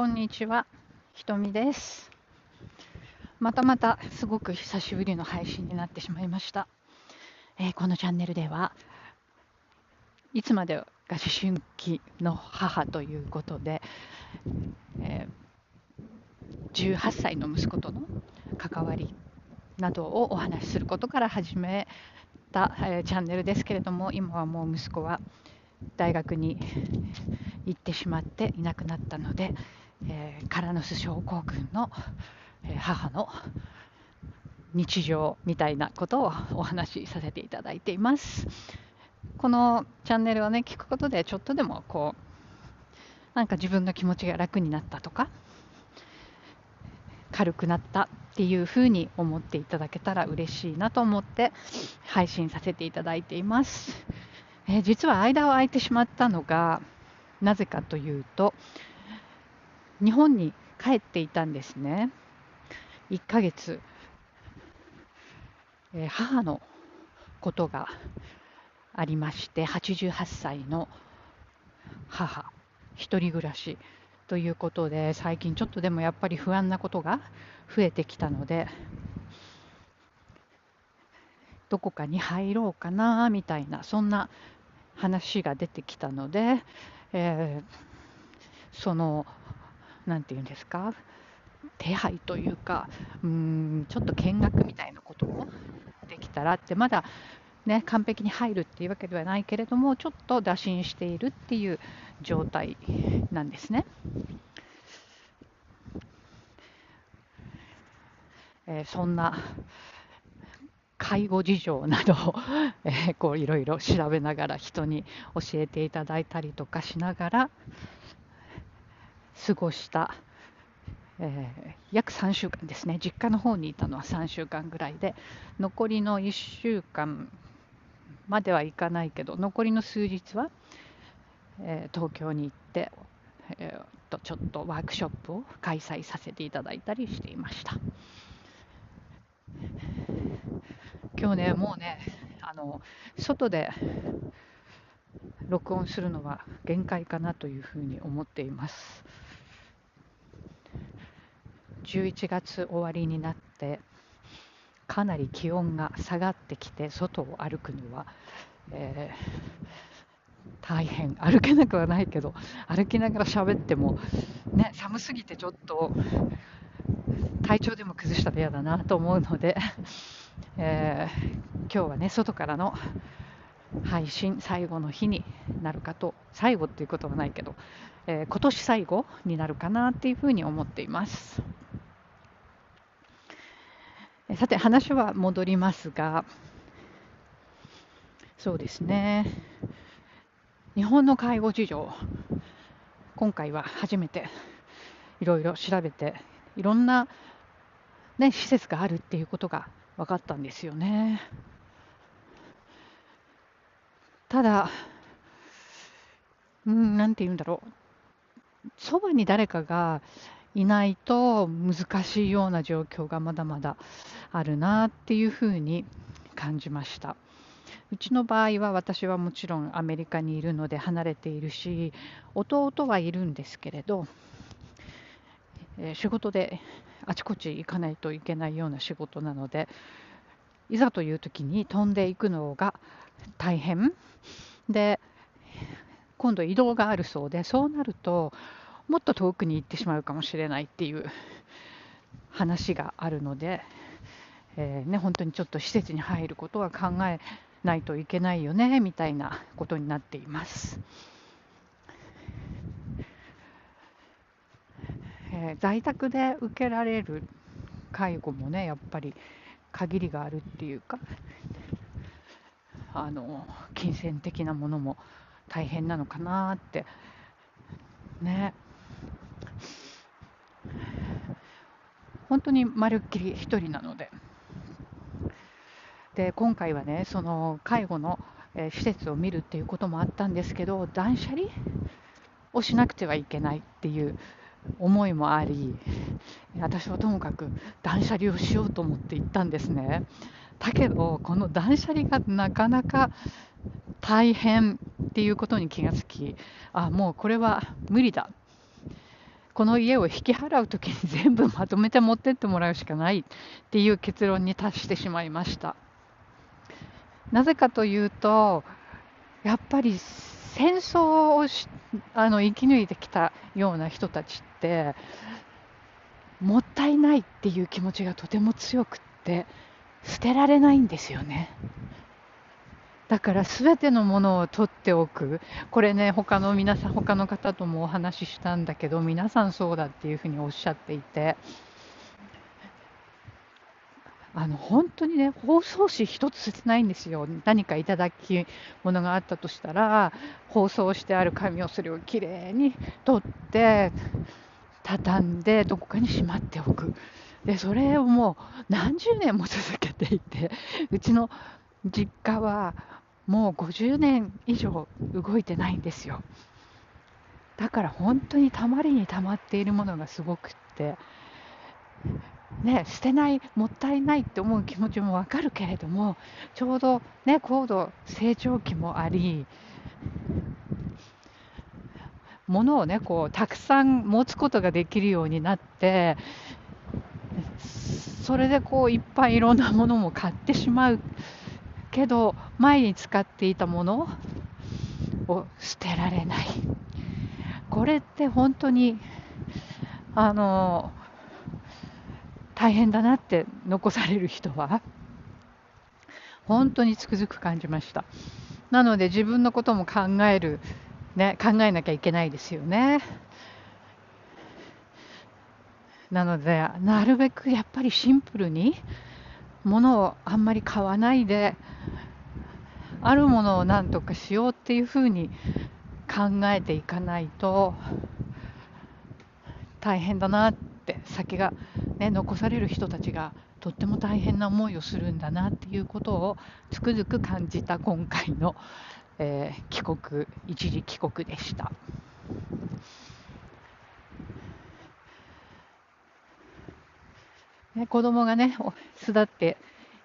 こんにちは、ひとみです。またまたすごく久しぶりの配信になってしまいました。えー、このチャンネルではいつまでが思春期の母ということで、えー、18歳の息子との関わりなどをお話しすることから始めた、えー、チャンネルですけれども今はもう息子は大学に行ってしまっていなくなったので、えー、カラノス症候群の、えー、母の日常みたいなことをお話しさせていただいています。このチャンネルをね聞くことでちょっとでもこうなんか自分の気持ちが楽になったとか軽くなったっていうふうに思っていただけたら嬉しいなと思って配信させていただいています。えー、実は間を空いてしまったのがなぜかというと日本に帰っていたんですね。1ヶ月、えー、母のことがありまして88歳の母。一人暮らしということで最近ちょっとでもやっぱり不安なことが増えてきたのでどこかに入ろうかなみたいなそんな話が出てきたので、えー、その何て言うんですか？手配というかうんちょっと見学みたいなこともできたらってまだね、完璧に入るっていうわけではないけれどもちょっと打診しているっていう状態なんですね。えー、そんな介護事情などを、え、こういろいろ調べながら人に教えていただいたりとかしながら過ごした、えー、約3週間ですね実家の方にいたのは3週間ぐらいで残りの1週間まではいかないけど残りの数日は、えー、東京に行って、えー、とちょっとワークショップを開催させていただいたりしていました。今日ね、もうね、あの外で録音するのは限界かなというふうに思っています。11月終わりになってかなり気温が下がってきて外を歩くのは、えー、大変。歩けなくはないけど歩きながら喋っても、ね、寒すぎてちょっと体調でも崩したら嫌だなと思うのでえー、今日はね外からの配信最後の日になるかと最後っていうことはないけど、えー、今年最後になるかなっていうふうに思っています。さて話は戻りますがそうですね日本の介護事情今回は初めていろいろ調べていろんな、ね、施設があるっていうことが分かったんですよね。ただ、うん、なんて言うんだろう、そばに誰かがいないと難しいような状況がまだまだあるなっていうふうに感じました。うちの場合は私はもちろんアメリカにいるので離れているし弟はいるんですけれど、え、仕事であちこち行かないといけないような仕事なのでいざという時に飛んでいくのが大変で今度移動があるそうでそうなるともっと遠くに行ってしまうかもしれないっていう話があるので、えー、ね、本当にちょっと施設に入ることは考えないといけないよねみたいなことになっています。えー、在宅で受けられる介護もねやっぱり限りがあるっていうかあの金銭的なものも大変なのかなってね本当にまるっきり1人なので。で今回はねその介護の、えー、施設を見るっていうこともあったんですけど断捨離をしなくてはいけないっていう思いもあり私はともかく断捨離をしようと思って行ったんですね。だけどこの断捨離がなかなか大変っていうことに気がつきあもうこれは無理だこの家を引き払う時に全部まとめて持ってってもらうしかないっていう結論に達してしまいましたなぜかというとやっぱり戦争をしあの生き抜いてきたような人たちってもったいないっていう気持ちがとても強くって捨てられないんですよね。だから全てのものを取っておく、これね、他の皆さん、他の方ともお話ししたんだけど、皆さんそうだっていうふうにおっしゃっていて、あの本当にね、包装紙一つ切ないんですよ、何かいただき物があったとしたら、包装してある紙をそれをきれいに取って、畳んで、どこかにしまっておく。でそれをもう何十年も続けていてうちの実家はもう50年以上動いてないんですよ。だから本当にたまりにたまっているものがすごくって。ね、捨てない、もったいないって思う気持ちもわかるけれども、ちょうど、ね、高度成長期もあり、物をね、こうたくさん持つことができるようになって、それでこういっぱいいろんなものも買ってしまうけど前に使っていたものを捨てられない。これって本当にあの大変だなって残される人は本当につくづく感じました。なので自分のことも考える、ね、考えなきゃいけないですよね。なので、なるべくやっぱりシンプルに、物をあんまり買わないで、あるものをなんとかしようっていうふうに考えていかないと、大変だなって、先が、ね、残される人たちがとっても大変な思いをするんだなっていうことをつくづく感じた今回の、えー、帰国、一時帰国でした。ね、子供がね、巣立って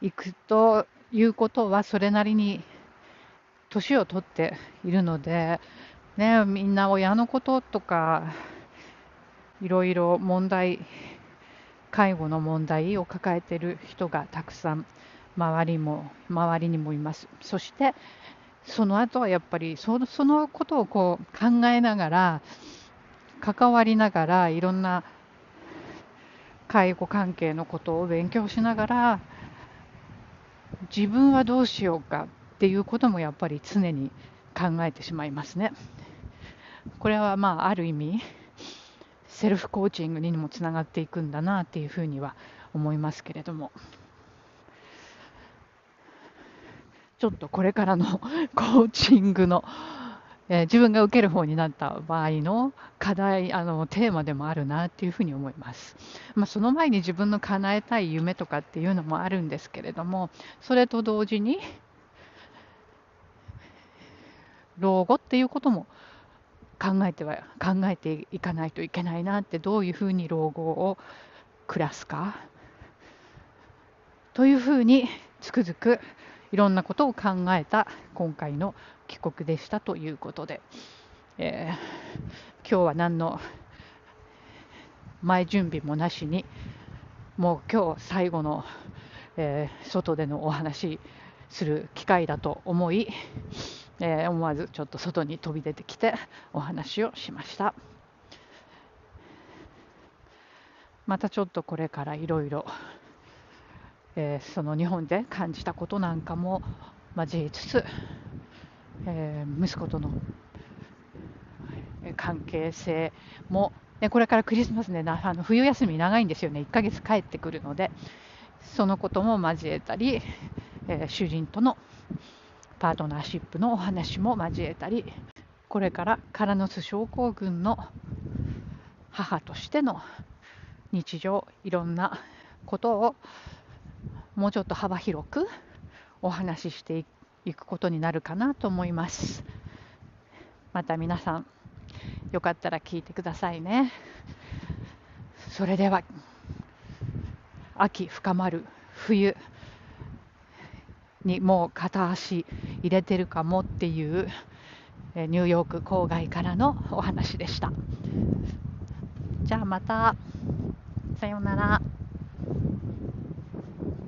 いくということは、それなりに年を取っているので、ね、みんな親のこととか、いろいろ問題、介護の問題を抱えている人がたくさん周りも周りにもいます。そしてその後はやっぱりそのそのことをこう考えながら関わりながらいろんな介護関係のことを勉強しながら自分はどうしようかっていうこともやっぱり常に考えてしまいますね。これはまあある意味セルフコーチングにもつながっていくんだなっていうふうには思いますけれどもちょっとこれからの コーチングのえー、自分が受ける方になった場合の課題あのテーマでもあるなっていうふうに思います、まあ、その前に自分の叶えたい夢とかっていうのもあるんですけれどもそれと同時に老後っていうことも考えては考えていかないといけないなってどういうふうに老後を暮らすか？というふうにつくづくいろんなことを考えた今回の帰国でしたということで、えー、今日は何の前準備もなしにもう今日最後の、えー、外でのお話する機会だと思い、えー、思わずちょっと外に飛び出てきてお話をしました。またちょっとこれからいろいろその日本で感じたことなんかも交えつつえー、息子との関係性も、ね、これからクリスマスでなあの冬休み長いんですよね、1ヶ月帰ってくるので、そのことも交えたり、えー、主人とのパートナーシップのお話も交えたり、これからカラノス症候群の母としての日常、いろんなことをもうちょっと幅広くお話ししていいくことになるかなと思います。また皆さんよかったら聞いてくださいね。それでは秋深まる冬。にもう片足入れてるかもっていうニューヨーク郊外からのお話でしたじゃあまた。さようなら。